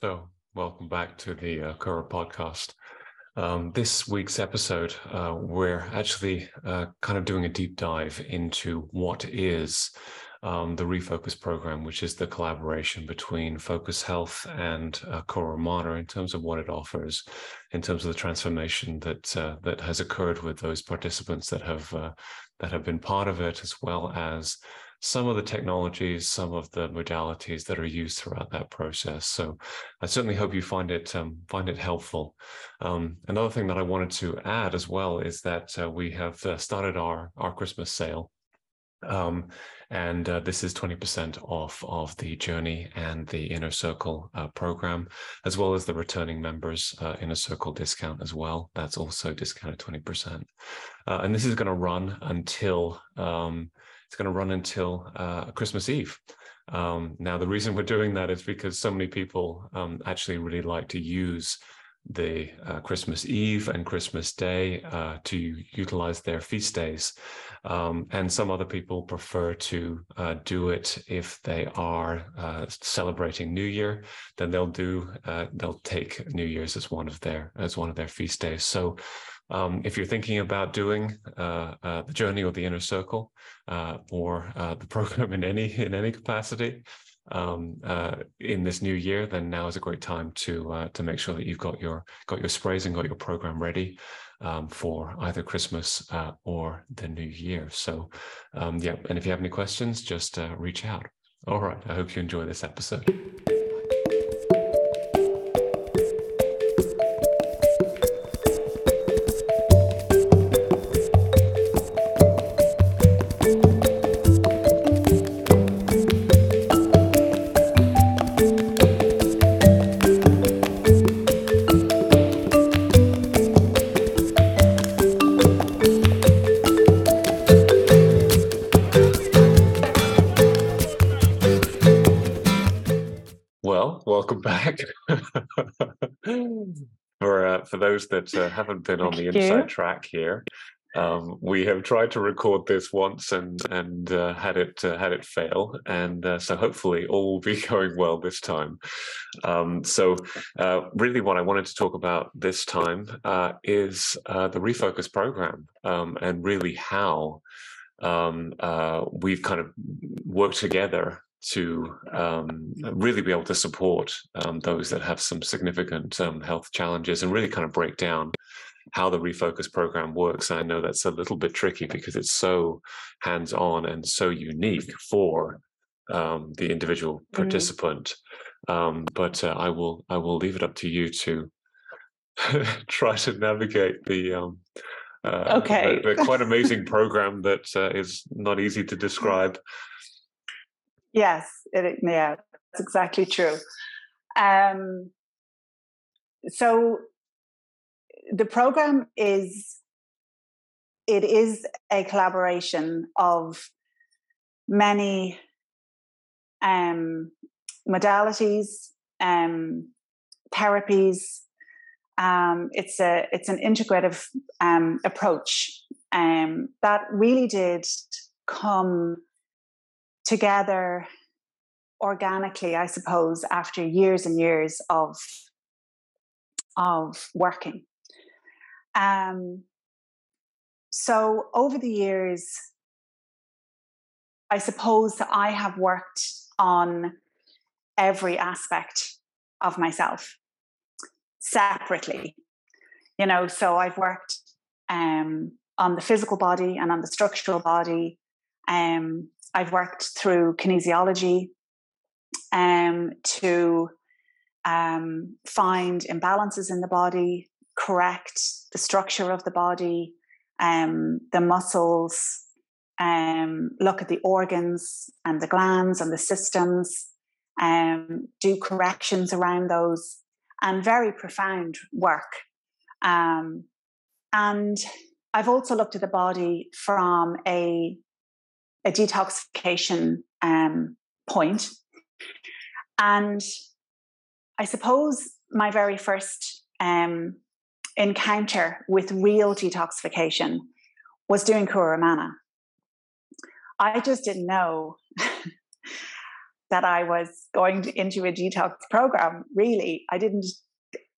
So, welcome back to the uh, Cura podcast. Um, this week's episode, uh, we're actually uh, kind of doing a deep dive into what is um, the Refocus program, which is the collaboration between Focus Health and uh, Cura Romana in terms of what it offers, in terms of the transformation that uh, that has occurred with those participants that have uh, that have been part of it, as well as some of the technologies, some of the modalities that are used throughout that process. So I certainly hope you find it um, find it helpful. Um, another thing that I wanted to add as well is that uh, we have uh, started our our Christmas sale. Um, and uh, this is 20% off of the Journey and the Inner Circle uh, program, as well as the returning members uh, Inner Circle discount as well. That's also discounted 20%. Uh, and this is going to run until um, it's going to run until uh, Christmas Eve. Um, now, the reason we're doing that is because so many people um, actually really like to use the uh, Christmas Eve and Christmas Day uh, to utilize their feast days. Um, and some other people prefer to uh, do it if they are uh, celebrating New Year, then they'll do uh, they'll take New Year's as one of their as one of their feast days. So um, if you're thinking about doing uh, uh, the journey or the inner circle uh, or uh, the program in any in any capacity um, uh, in this new year, then now is a great time to uh, to make sure that you've got your got your sprays and got your program ready um, for either Christmas or the new year. So, um, yeah, and if you have any questions, just reach out. All right, I hope you enjoy this episode. For uh, for those that uh, haven't been on the inside track here, um, we have tried to record this once and and uh, had it uh, had it fail, and uh, so hopefully all will be going well this time. Um, so, uh, really, what I wanted to talk about this time is the refocus program, um, and really how um, we've kind of worked together to um, really be able to support um, those that have some significant um, health challenges and really kind of break down how the refocus program works. I know that's a little bit tricky because it's so hands on and so unique for um, the individual mm-hmm. participant. Mm-hmm. but uh, I will I will leave it up to you to try to navigate the um, uh, okay. the, the quite amazing program that uh, is not easy to describe. Yes, it, yeah, that's exactly true. Um, so the program is it is a collaboration of many um, modalities, um, therapies. Um, it's a it's an integrative um, approach um, that really did come together organically, I suppose, after years and years of of working. Um, so over the years, I suppose that I have worked on every aspect of myself separately. You know, so I've worked um, on the physical body and on the structural body. Um, I've worked through kinesiology um, to um, find imbalances in the body, correct the structure of the body, um, the muscles, um, look at the organs and the glands and the systems, um, do corrections around those, and very profound work. Um, and I've also looked at the body from a a detoxification um, point. And I suppose my very first um, encounter with real detoxification was doing Cura Romana. I just didn't know that I was going into a detox program. Really, I didn't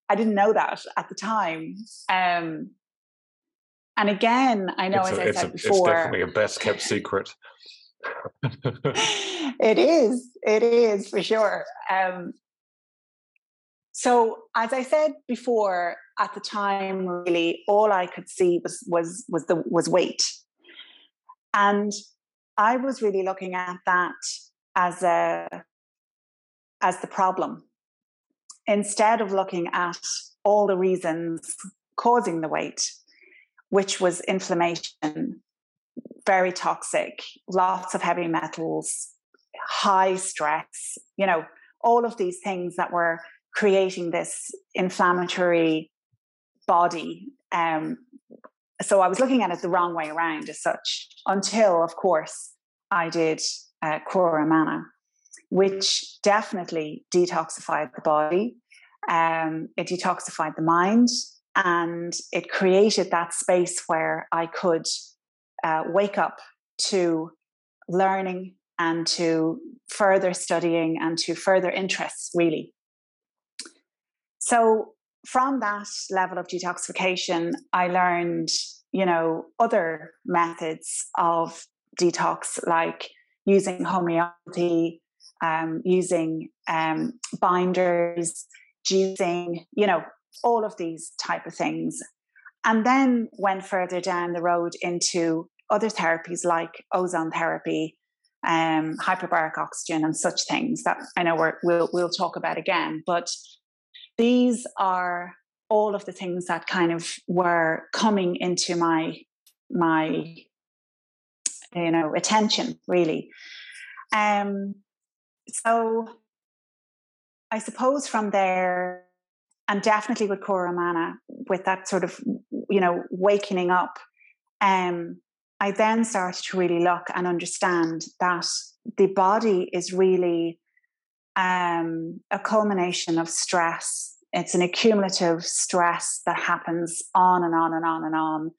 I didn't know that at the time. Um, and again, I know it's as a, I said a, before, it's definitely a best kept secret. it is. It is for sure. Um, so, as I said before, at the time, really, all I could see was was was the was weight, and I was really looking at that as a as the problem instead of looking at all the reasons causing the weight, which was inflammation, very toxic, lots of heavy metals, high stress, you know, all of these things that were creating this inflammatory body. Um, so I was looking at it the wrong way around as such, until, of course, I did uh, Mana, which definitely detoxified the body. Um, it detoxified the mind, and it created that space where I could uh, wake up to learning and to further studying and to further interests, really. So from that level of detoxification, I learned, you know, other methods of detox, like using homeopathy, um, using um, binders, using, you know, all of these type of things. And then went further down the road into other therapies like ozone therapy, um, hyperbaric oxygen, and such things that I know we will we'll talk about again. But these are all of the things that kind of were coming into my my you know attention really um so i suppose from there and definitely with Curamana, with that sort of you know wakening up um i then started to really look and understand that the body is really um, a culmination of stress. It's an accumulative stress that happens on and on and on and on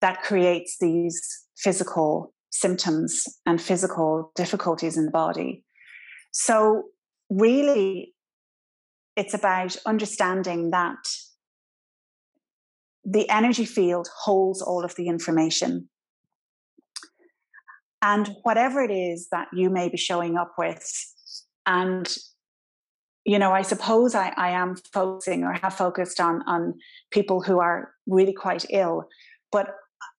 that creates these physical symptoms and physical difficulties in the body. So, really, it's about understanding that the energy field holds all of the information. And whatever it is that you may be showing up with and you know i suppose I, I am focusing or have focused on on people who are really quite ill but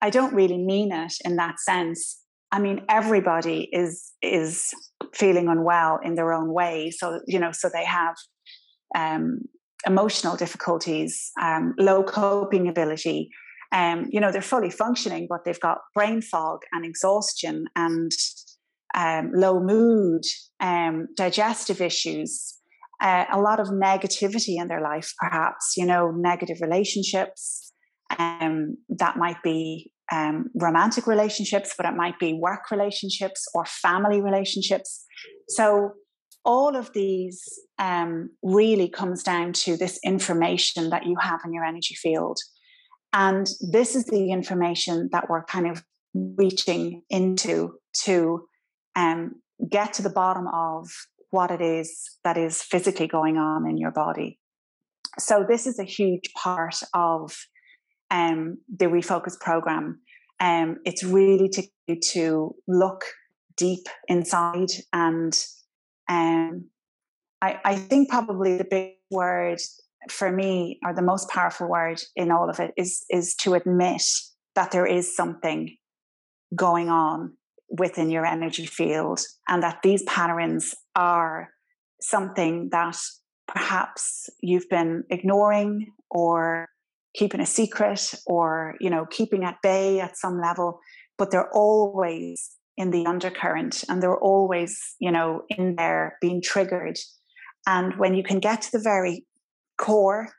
i don't really mean it in that sense i mean everybody is is feeling unwell in their own way so you know so they have um, emotional difficulties um, low coping ability um, you know they're fully functioning but they've got brain fog and exhaustion and um, low mood, um, digestive issues, uh, a lot of negativity in their life, perhaps, you know, negative relationships. Um, that might be um, romantic relationships, but it might be work relationships or family relationships. So, all of these um, really comes down to this information that you have in your energy field. And this is the information that we're kind of reaching into to um, get to the bottom of what it is that is physically going on in your body. So, this is a huge part of um, the Refocus program. Um, it's really to, to look deep inside. And um, I, I think probably the big word for me, or the most powerful word in all of it, is, is to admit that there is something going on within your energy field, and that these patterns are something that perhaps you've been ignoring or keeping a secret or you know keeping at bay at some level but they're always in the undercurrent and they're always you know in there being triggered. And when you can get to the very core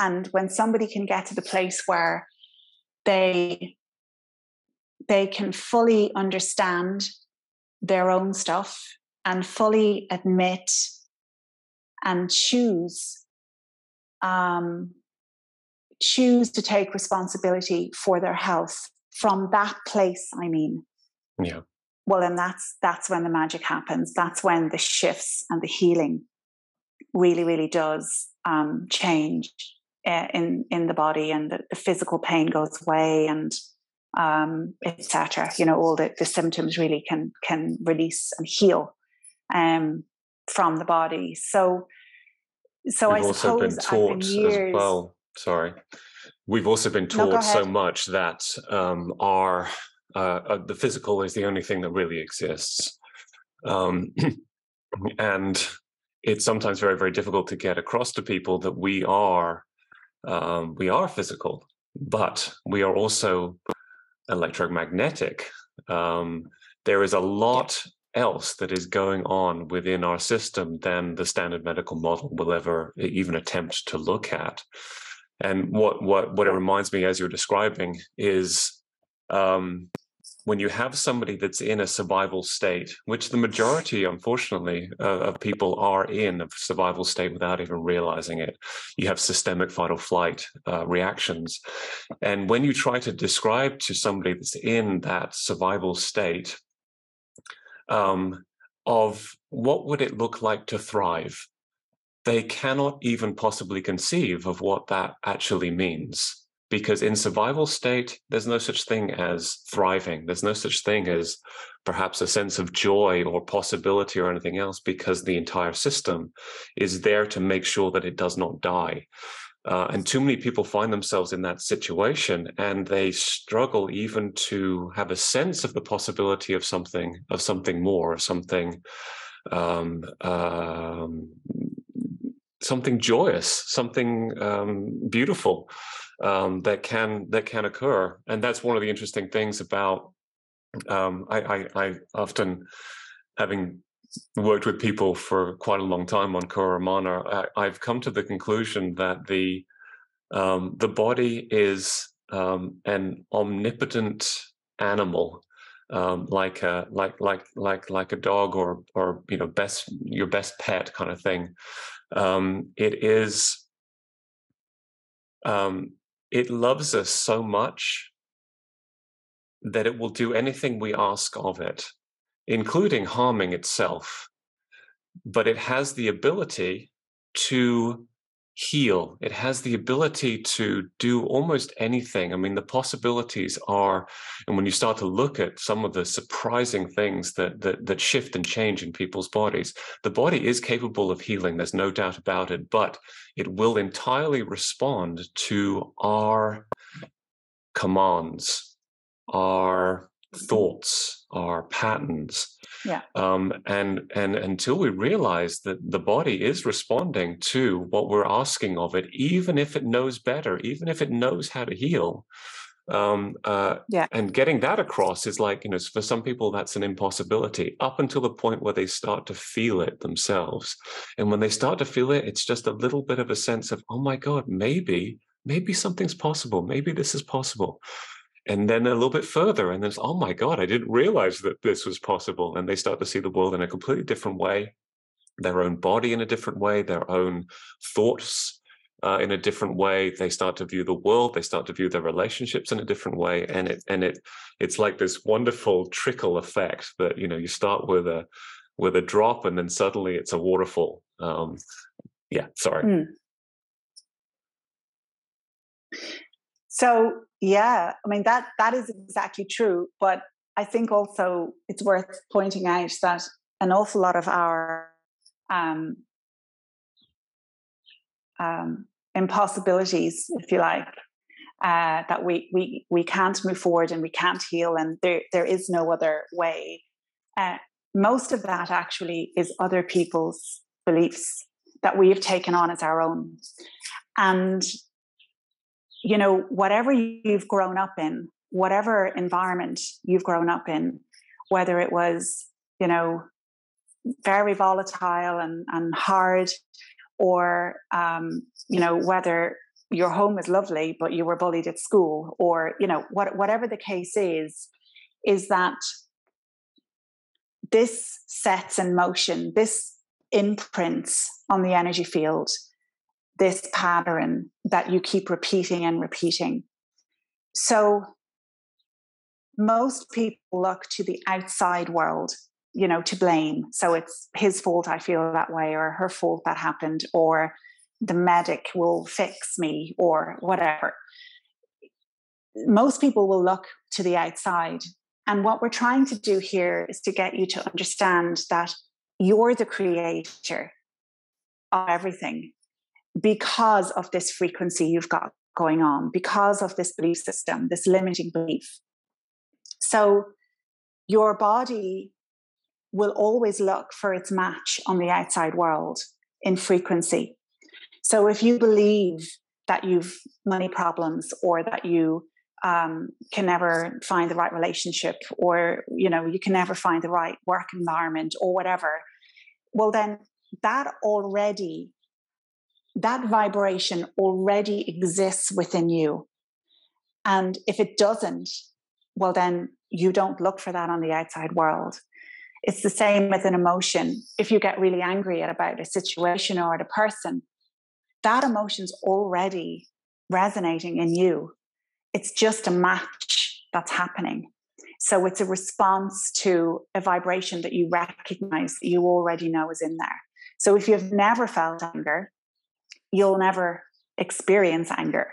and when somebody can get to the place where they they can fully understand their own stuff and fully admit and choose um, choose to take responsibility for their health from that place i mean yeah. Well and that's that's when the magic happens. That's when the shifts and the healing really really does um, change uh, in in the body and the, the physical pain goes away and um, etc you know all the, the symptoms really can can release and heal um, from the body. So so We've i also been taught years... as well sorry. We've also been taught no, so much that um, our uh, uh, the physical is the only thing that really exists. Um, and it's sometimes very, very difficult to get across to people that we are um, we are physical, but we are also electromagnetic. Um, there is a lot else that is going on within our system than the standard medical model will ever even attempt to look at. And what what what it reminds me as you're describing is um, when you have somebody that's in a survival state, which the majority, unfortunately, uh, of people are in a survival state without even realizing it, you have systemic fight or flight uh, reactions. And when you try to describe to somebody that's in that survival state um, of what would it look like to thrive, they cannot even possibly conceive of what that actually means because in survival state there's no such thing as thriving. There's no such thing as perhaps a sense of joy or possibility or anything else because the entire system is there to make sure that it does not die. Uh, and too many people find themselves in that situation and they struggle even to have a sense of the possibility of something of something more something um, um, something joyous something um, beautiful um, that can that can occur, and that's one of the interesting things about. Um, I, I, I often, having worked with people for quite a long time on Cura I, have come to the conclusion that the um, the body is um, an omnipotent animal, um, like a like like like like a dog or or you know best your best pet kind of thing. Um, it is um, it loves us so much that it will do anything we ask of it, including harming itself. But it has the ability to heal. It has the ability to do almost anything. I mean, the possibilities are, and when you start to look at some of the surprising things that that, that shift and change in people's bodies, the body is capable of healing. There's no doubt about it, but it will entirely respond to our commands, our thoughts, our patterns. Yeah. Um, and and until we realize that the body is responding to what we're asking of it, even if it knows better, even if it knows how to heal. Um, uh, yeah. And getting that across is like, you know, for some people, that's an impossibility up until the point where they start to feel it themselves. And when they start to feel it, it's just a little bit of a sense of, oh my God, maybe, maybe something's possible. Maybe this is possible and then a little bit further and then oh my god i didn't realize that this was possible. And they start to see the world in a completely different way their own body in a different way their own thoughts uh, in a different way. They start to view the world they start to view their relationships in a different way and it and it it's like this wonderful trickle effect that you know you start with a with a drop and then suddenly it's a waterfall. Um yeah sorry. Mm. So yeah, I mean that that is exactly true. But I think also it's worth pointing out that an awful lot of our um, um, impossibilities, if you like, uh, that we we we can't move forward and we can't heal, and there there is no other way. Uh, most of that actually is other people's beliefs that we have taken on as our own, and you know, whatever you've grown up in, whatever environment you've grown up in, whether it was, you know, very volatile and, and hard, or, um, you know, whether your home is lovely, but you were bullied at school, or, you know, what, whatever the case is, is that this sets in motion, this imprints on the energy field this pattern that you keep repeating and repeating. So most people look to the outside world, you know, to blame. So it's his fault I feel that way, or her fault that happened, or the medic will fix me, or whatever. Most people will look to the outside. And what we're trying to do here is to get you to understand that you're the creator of everything because of this frequency you've got going on, because of this belief system, this limiting belief. So your body will always look for its match on the outside world in frequency. So if you believe that you've money problems or that you um, can never find the right relationship or you know you can never find the right work environment or whatever well then that already that vibration already exists within you and if it doesn't well then you don't look for that on the outside world it's the same with an emotion if you get really angry at about a situation or at a person that emotion's already resonating in you it's just a match that's happening. So it's a response to a vibration that you recognize that you already know is in there. So if you've never felt anger, you'll never experience anger.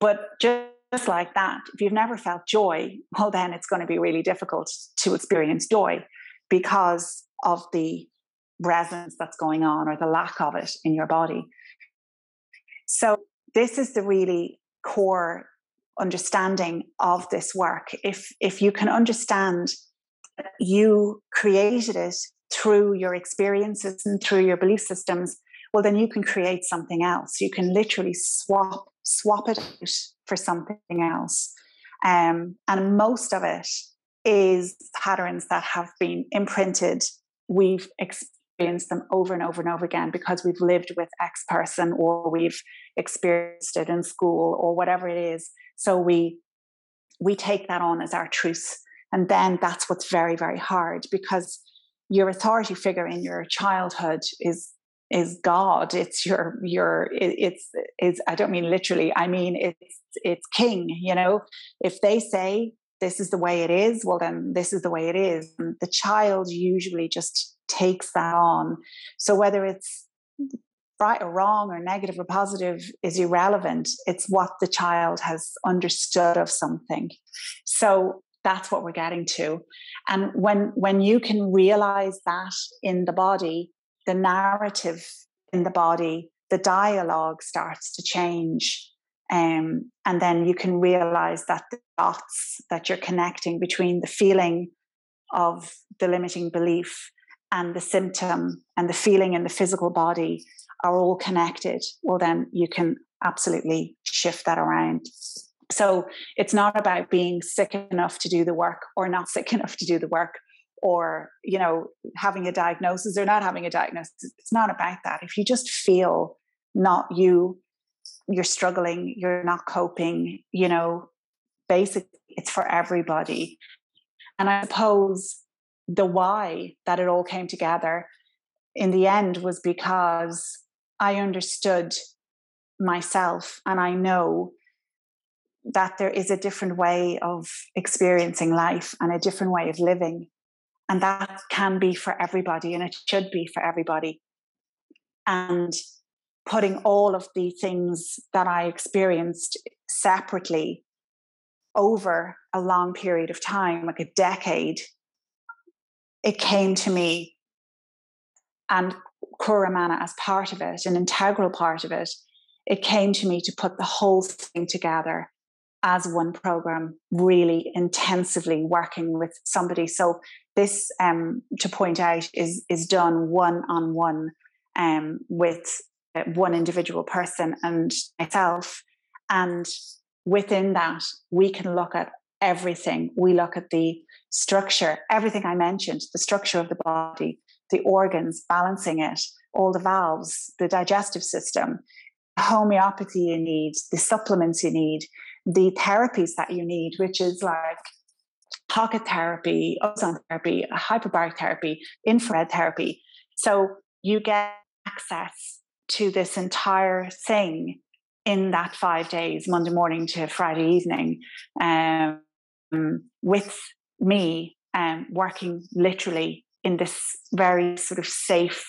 But just like that, if you've never felt joy, well, then it's going to be really difficult to experience joy because of the resonance that's going on or the lack of it in your body. So, this is the really core understanding of this work if if you can understand you created it through your experiences and through your belief systems well then you can create something else you can literally swap swap it out for something else um, and most of it is patterns that have been imprinted we've experienced them over and over and over again because we've lived with X person or we've experienced it in school or whatever it is. So we we take that on as our truth. And then that's what's very, very hard because your authority figure in your childhood is is God. It's your your it's is I don't mean literally. I mean it's it's king. You know, if they say this is the way it is, well then this is the way it is. And the child usually just takes that on. So whether it's right or wrong or negative or positive is irrelevant. It's what the child has understood of something. So that's what we're getting to. And when when you can realize that in the body, the narrative in the body, the dialogue starts to change. Um, and then you can realize that the dots that you're connecting between the feeling of the limiting belief and the symptom and the feeling in the physical body are all connected, well, then you can absolutely shift that around. So it's not about being sick enough to do the work or not sick enough to do the work or you know having a diagnosis or not having a diagnosis it's not about that if you just feel not you you're struggling you're not coping you know basically it's for everybody and i suppose the why that it all came together in the end was because I understood myself and I know that there is a different way of experiencing life and a different way of living. And that can be for everybody and it should be for everybody. And putting all of the things that I experienced separately over a long period of time, like a decade, it came to me and Curamana as part of it, an integral part of it, it came to me to put the whole thing together as one program, really intensively working with somebody. So this, um, to point out, is is done one on one with uh, one individual person and myself, and within that we can look at everything. We look at the structure, everything I mentioned, the structure of the body, the organs, balancing it, all the valves, the digestive system, the homeopathy you need, the supplements you need, the therapies that you need, which is like pocket therapy, ozone therapy, hyperbaric therapy, infrared therapy. So you get access to this entire thing in that five days, Monday morning to Friday evening. Um, with me um, working literally in this very sort of safe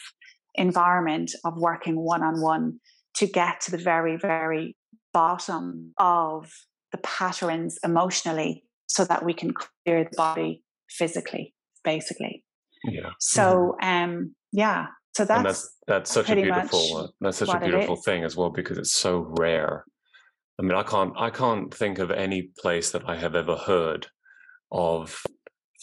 environment of working one on one to get to the very, very bottom of the patterns emotionally so that we can clear the body physically, basically. Yeah. So, mm-hmm. um, yeah. So that's that's, that's such a beautiful uh, that's such a beautiful thing as well because it's so rare. I mean, I can't I can't think of any place that I have ever heard of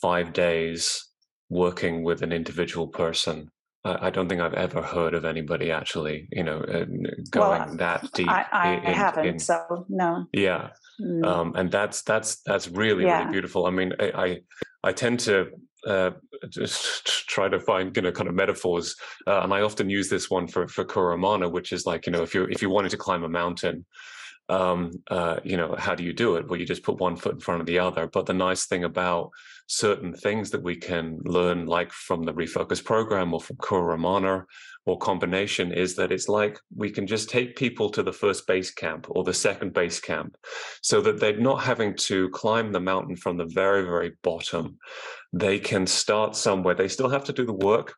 five days working with an individual person. I, don't think I've ever heard of anybody actually, you know, uh, going well, that deep. I, I in, haven't, in, so no. Yeah, mm. um, and that's that's that's really yeah. really beautiful. I mean, I I, I tend to uh, just try to find you know kind of metaphors, uh, and I often use this one for for Curamana, which is like you know if you if you wanted to climb a mountain, um, uh, you know, how do you do it? Well, you just put one foot in front of the other. But the nice thing about certain things that we can learn, like from the Refocus program or from Curamana or combination, is that it's like we can just take people to the first base camp or the second base camp so that they're not having to climb the mountain from the very, very bottom. They can start somewhere. They still have to do the work,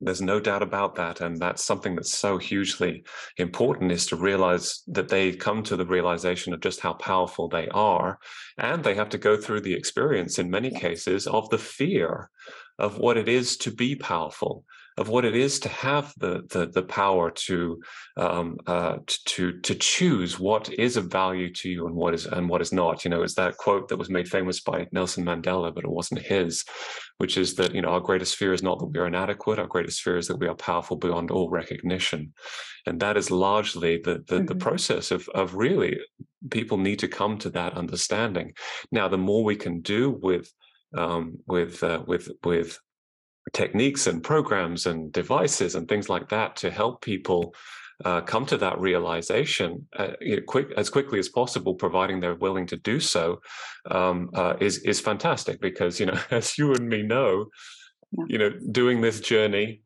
there's no doubt about that. And that's something that's so hugely important is to realize that they come to the realization of just how powerful they are. And they have to go through the experience in many cases of the fear of what it is to be powerful of what it is to have the the, the power to um, uh, to to choose what is of value to you and what is and what is not. You know, it's that quote that was made famous by Nelson Mandela, but it wasn't his, which is that you know our greatest fear is not that we are inadequate. Our greatest fear is that we are powerful beyond all recognition, and that is largely the the, mm-hmm. the process of of really people need to come to that understanding. Now, the more we can do with um, with uh, with with techniques and programs and devices and things like that to help people uh, come to that realization uh, you know, quick as quickly as possible, providing they're willing to do so, um, uh, is is fantastic. Because you know, as you and me know, yeah. you know, doing this journey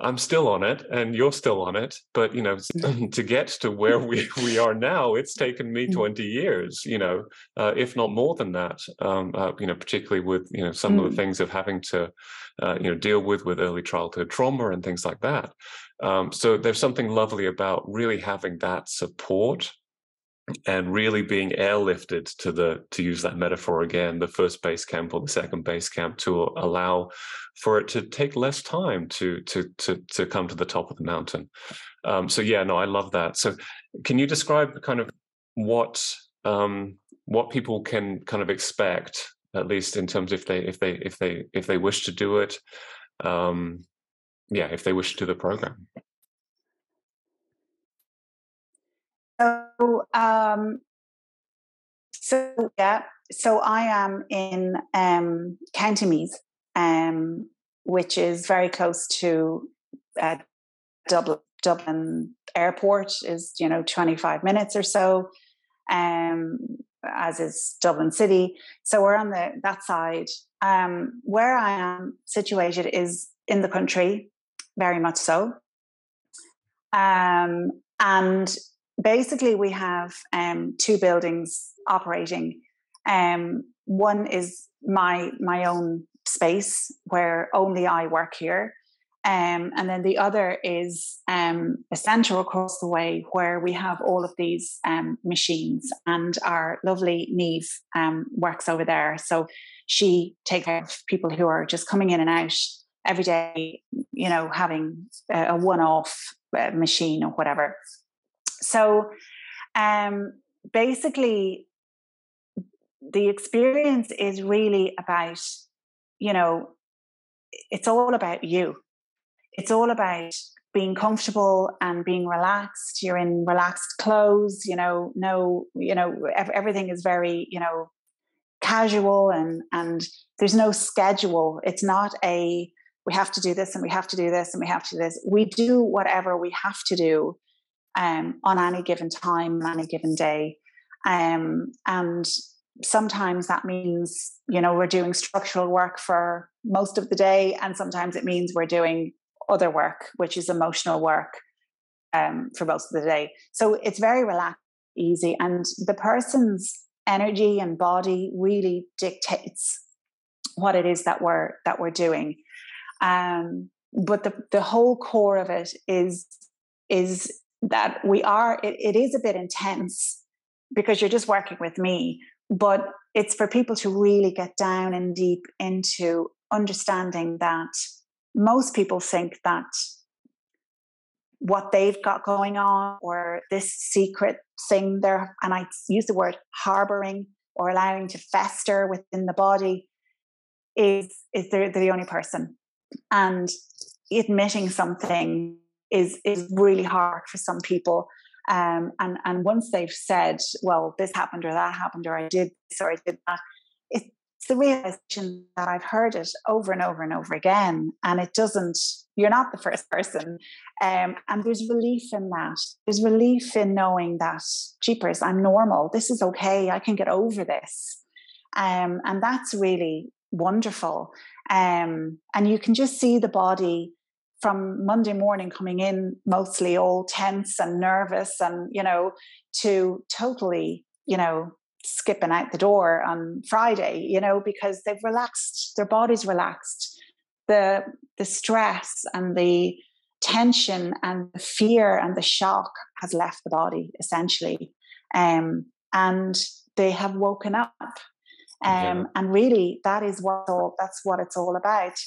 I'm still on it and you're still on it. But, you know, to get to where we, we are now, it's taken me mm. 20 years, you know, uh, if not more than that, um, uh, you know, particularly with, you know, some mm. of the mm. things of having to, uh, you know, deal with, with early childhood trauma and things like that. Um, so there's something lovely about really having that support and really being airlifted to the to use that metaphor again the first base camp or the second base camp to allow for it to take less time to to to to come to the top of the mountain. Um, so yeah no i love that. So can you describe kind of what um, what people can kind of expect at least in terms if they if they if they if they wish to do it um, yeah if they wish to do the program So, um, so yeah, so I am in um, County Meath, um, which is very close to uh, Dublin. Dublin Airport is you know 25 minutes or so, um, as is Dublin City. So we're on the that side. Um, where I am situated is in the country, very much so. Um, and basically we have um, two buildings operating. Um, one is my my own space where only I work here, um, and then the other is um, a centre across the way where we have all of these um, machines, and our lovely Neve um, works over there. So she takes care of people who are just coming in and out every day, you know, having a, a one-off uh, machine or whatever. So um, basically, the experience is really about, you know, it's all about you. It's all about being comfortable and being relaxed. You're in relaxed clothes, you know, no, you know, everything is very, you know, casual and and there's no schedule. It's not a we have to do this and we have to do this and we have to do this. We do whatever we have to do um, on any given time, any given day. Um, and sometimes that means, you know, we're doing structural work for most of the day, and sometimes it means we're doing other work, which is emotional work um, for most of the day. So it's very relaxed, easy, and the person's energy and body really dictates what it is that we're that we're doing. Um, but the the whole core of it is is that we are it, it is a bit intense because you're just working with me but it's for people to really get down and deep into understanding that most people think that what they've got going on or this secret thing there and i use the word harboring or allowing to fester within the body is is they're, they're the only person. And admitting something is is really hard for some people. Um, and and once they've said well this happened or that happened or i did this or i did that it's the realization that i've heard it over and over and over again and it doesn't you're not the first person. Um, and there's relief in that. There's relief in knowing that jeepers i'm normal. This is okay. I can get over this. Um, and that's really wonderful. Um, and you can just see the body from Monday morning coming in mostly all tense and nervous and, you know, to totally, you know, skipping out the door on Friday, you know, because they've relaxed, their body's relaxed. The the stress and the tension and the fear and the shock has left the body essentially. Um, and they have woken up um. And really, that is what all, that's what it's all about.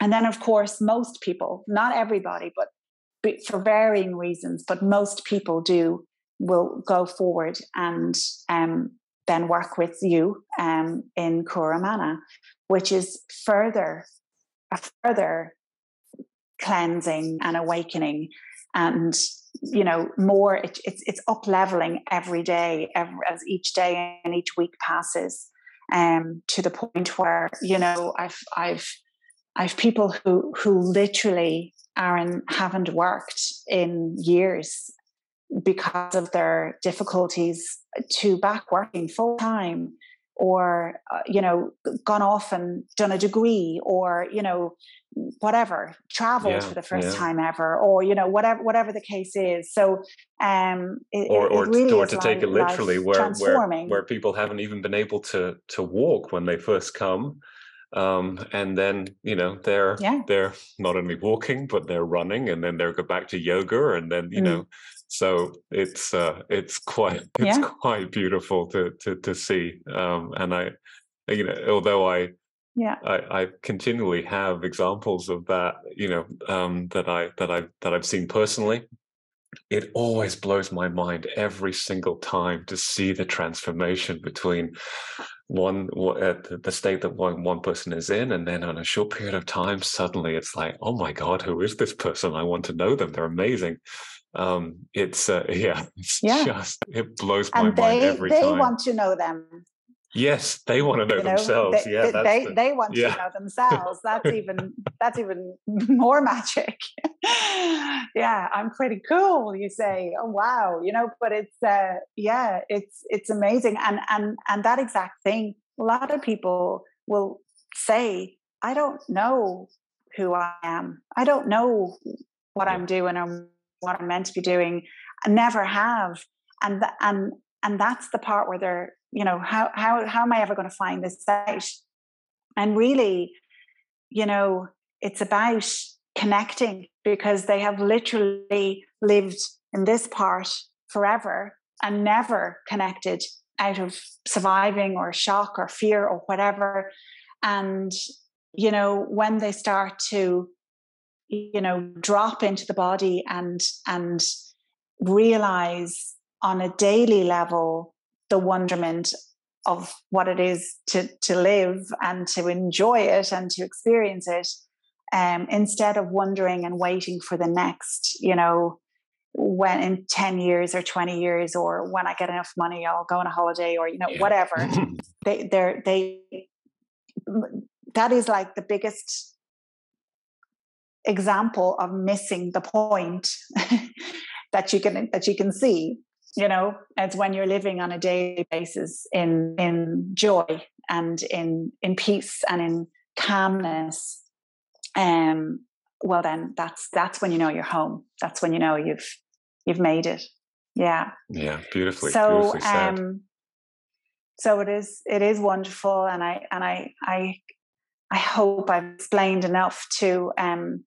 And then, of course, most people, not everybody, but for varying reasons, but most people do will go forward and um, then work with you um, in Curamana, which is further a further cleansing and awakening and you know more it, it's it's up leveling every day every, as each day and each week passes um, to the point where you know I've I've I've people who who literally Aaron haven't worked in years because of their difficulties to back working full time or uh, you know gone off and done a degree or you know whatever traveled yeah, for the first yeah. time ever or you know whatever whatever the case is. So um it, or or, really or to take it literally where where where people haven't even been able to to walk when they first come um, and then you know they're yeah. they're not only walking but they're running and then they'll go back to yoga and then you mm. know so it's uh it's quite it's yeah. quite beautiful to to to see um and i you know although i yeah I, I continually have examples of that you know um that i that i that i've seen personally it always blows my mind every single time to see the transformation between one uh, the state that one one person is in and then on a short period of time suddenly it's like oh my god who is this person? I want to know them. They're amazing. Um it's uh, yeah it's yeah. just it blows my and they, mind every they time. they want to know them Yes, they want to know, you know themselves. They, yeah, they the, they want yeah. to know themselves. That's even that's even more magic. yeah, I'm pretty cool. You say, oh wow, you know, but it's uh, yeah, it's it's amazing, and and and that exact thing. A lot of people will say, I don't know who I am. I don't know what. I'm doing or what I'm meant to be doing. I never have, and the, and and that's the part where they're you know how how how am i ever going to find this out and really you know it's about connecting because they have literally lived in this part forever and never connected out of surviving or shock or fear or whatever. And you know when they start to you know drop into the body and and realize on a daily level the wonderment of what it is to to live and to enjoy it and to experience it um, instead of wondering and waiting for the next you know when in 10 years or 20 years or when i get enough money i'll go on a holiday or you know yeah. whatever they they're they that is like the biggest example of missing the point that you can that you can see you know it's when you're living on a daily basis in in joy and in in peace and in calmness um well then that's that's when you know you're home. That's when you know you've you've made it. Yeah. Yeah beautifully so beautifully um so it is it is wonderful and i and i i i hope i've explained enough to um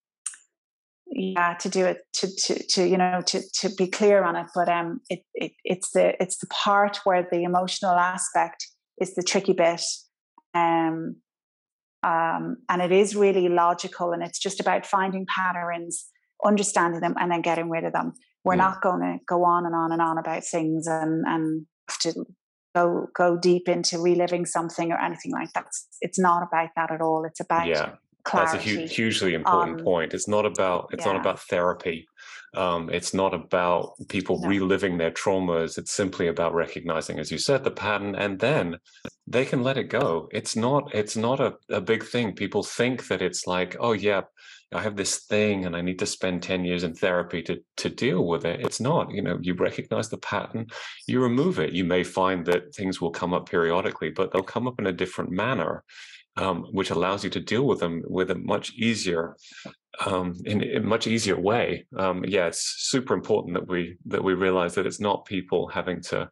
yeah to do it to to to you know to to be clear on it but um it, it it's the it's the part where the emotional aspect is the tricky bit um um and it is really logical and it's just about finding patterns understanding them and then getting rid of them. We're yeah. not going to go on and on and on about things and and have to go go deep into reliving something or anything like that. It's not about that at all. It's about yeah that's a huge, hugely important point. It's not about it's yeah. not about therapy. Um, it's not about people no. reliving their traumas. It's simply about recognizing, as you said, the pattern, and then they can let it go. It's not it's not a, a big thing. People think that it's like, oh yeah, I have this thing and I need to spend 10 years in therapy to to deal with it. It's not, you know, you recognize the pattern, you remove it. You may find that things will come up periodically, but they'll come up in a different manner um, which allows you to deal with them with a much easier um, in, a much easier way. Um, yeah, it's super important that we that we realize that it's not people having to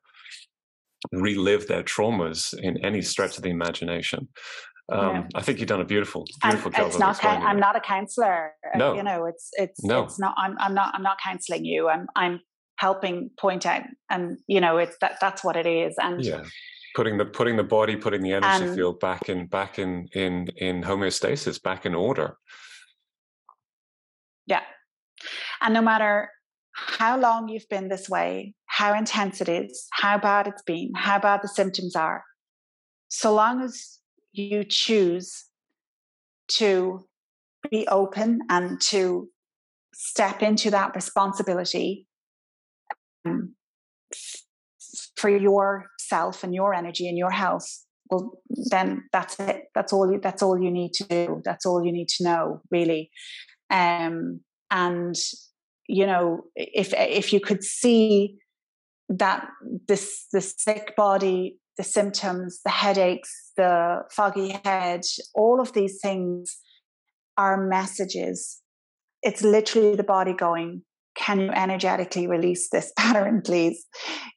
relive their traumas in any stretch of the imagination. Um, yeah. I think you've done a beautiful, beautiful and job. It's not. I'm not a counselor. Uh, no. you know, it's it's no. it's not. I'm I'm not. I'm not counseling you. I'm I'm helping point out, and you know, it's that that's what it is. And yeah putting the putting the body putting the energy um, field back in back in in in homeostasis back in order. Yeah. And no matter how long you've been this way how intense it is how bad it's been how bad the symptoms are so long as you choose to be open and to step into that responsibility um, for yourself and your energy and your health well then that's it. That's all you that's all you need to do. That's all you need to know really. Um and you know if if you could see that this the sick body the symptoms the headaches the foggy head all of these things are messages. It's literally the body going can you energetically release this pattern, please?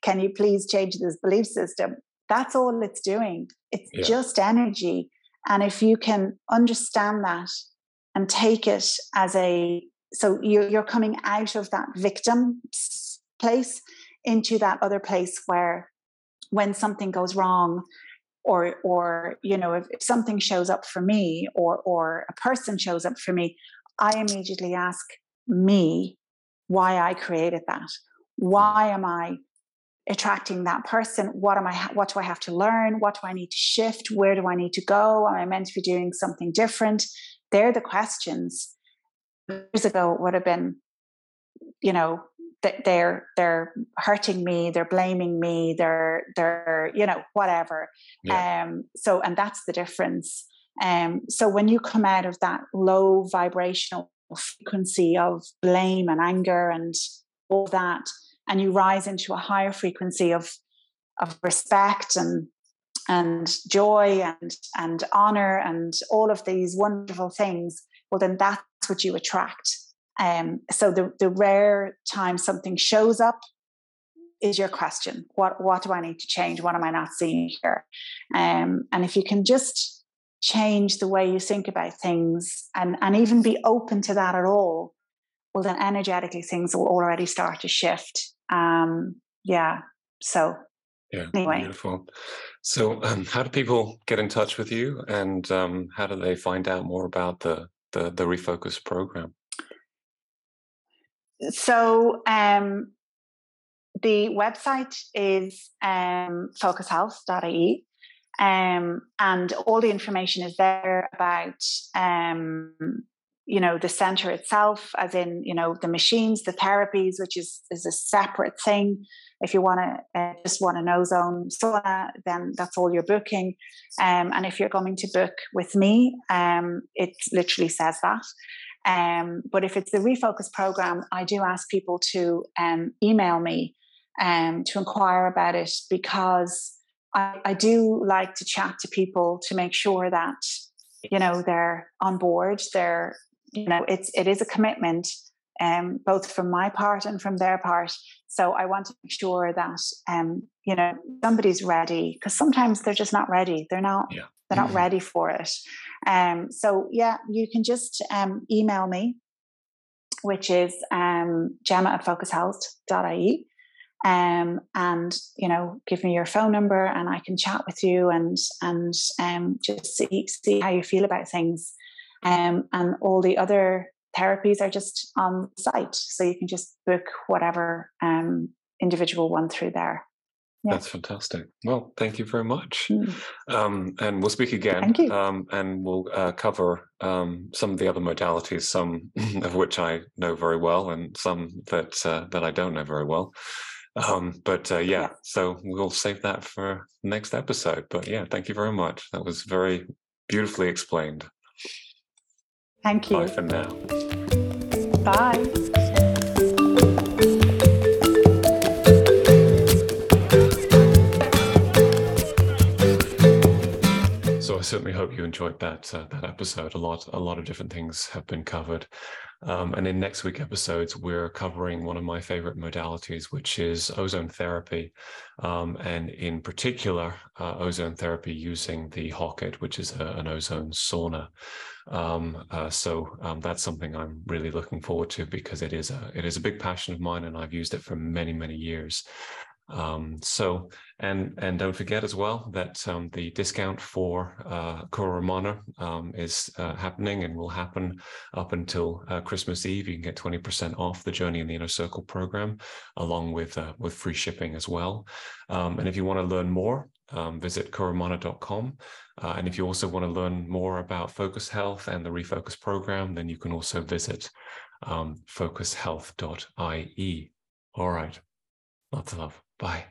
Can you please change this belief system? That's all it's doing. It's yeah. just energy. And if you can understand that and take it as a, so you're, you're coming out of that victim place into that other place where when something goes wrong, or or you know if, if something shows up for me or or a person shows up for me i immediately ask me why I created that. Why am I attracting that person? What am I? What do I have to learn? What do I need to shift? Where do I need to go? Am I meant to be doing something different? They're the questions. Years ago, it would have been, you know, that they're they're hurting me, they're blaming me, they're they're you know whatever. Yeah. Um. So, and that's the difference. Um. So when you come out of that low vibrational frequency of blame and anger and all that, and you rise into a higher frequency of of respect and and joy and and honor and all of these wonderful things, well then that's what you attract. Um, so the the rare time something shows up is your question. What what do I need to change? What am I not seeing here? Um, and if you can just change the way you think about things and, and even be open to that at all, well, then energetically things will already start to shift. Um, yeah. So, yeah, anyway. beautiful. So, um, how do people get in touch with you, and um, how do they find out more about the the, the refocus program? So, um, the website is um, focushealth.ie um, and all the information is there about um, you know the center itself as in you know the machines the therapies which is is a separate thing. If you want to uh, just want an ozone sauna then that's all you're booking. Um, and if you're going to book with me um, it literally says that. Um, but if it's the refocus program i do ask people to um, email me um, to inquire about it because I, I do like to chat to people to make sure that you know they're on board. They're you know it's it is a commitment. um, both from my part and from their part. So I want to make sure that um, you know somebody's ready because sometimes they're just not ready. They're not. Yeah. They're not mm-hmm. ready for it. Um, so yeah, you can just um, email me, which is um, gemma at focushealth.ie um, and you know give me your phone number and I can chat with you and and um, just see see how you feel about things. Um, and all the other therapies are just on the site, so you can just book whatever um, individual one through there. Yeah. That's fantastic. Well, thank you very much. Mm. Um, and we'll speak again. Thank Um, and we'll uh, cover um, some of the other modalities, some of which I know very well, and some that uh, that I don't know very well. Um, but uh, yeah, so we'll save that for next episode. But yeah, thank you very much. That was very beautifully explained. Thank you. Bye for now. Bye. So I certainly hope you enjoyed that uh, that episode. A lot a lot of different things have been covered, um, and in next week episodes we're covering one of my favorite modalities, which is ozone therapy, um, and in particular uh, ozone therapy using the HOCATT, which is a, an ozone sauna. Um, uh, so um, that's something I'm really looking forward to because it is a it is a big passion of mine, and I've used it for many many years. Um, so, and and don't forget as well that um, the discount for uh, um, is uh, happening and will happen up until uh, Christmas Eve. You can get twenty percent off the Journey in the Inner Circle program, along with uh, with free shipping as well. Um, and if you want to learn more, um, visit curamana.com. Uh, and if you also want to learn more about Focus Health and the Refocus program, then you can also visit um, focushealth.ie. All right. Lots of love. Bye.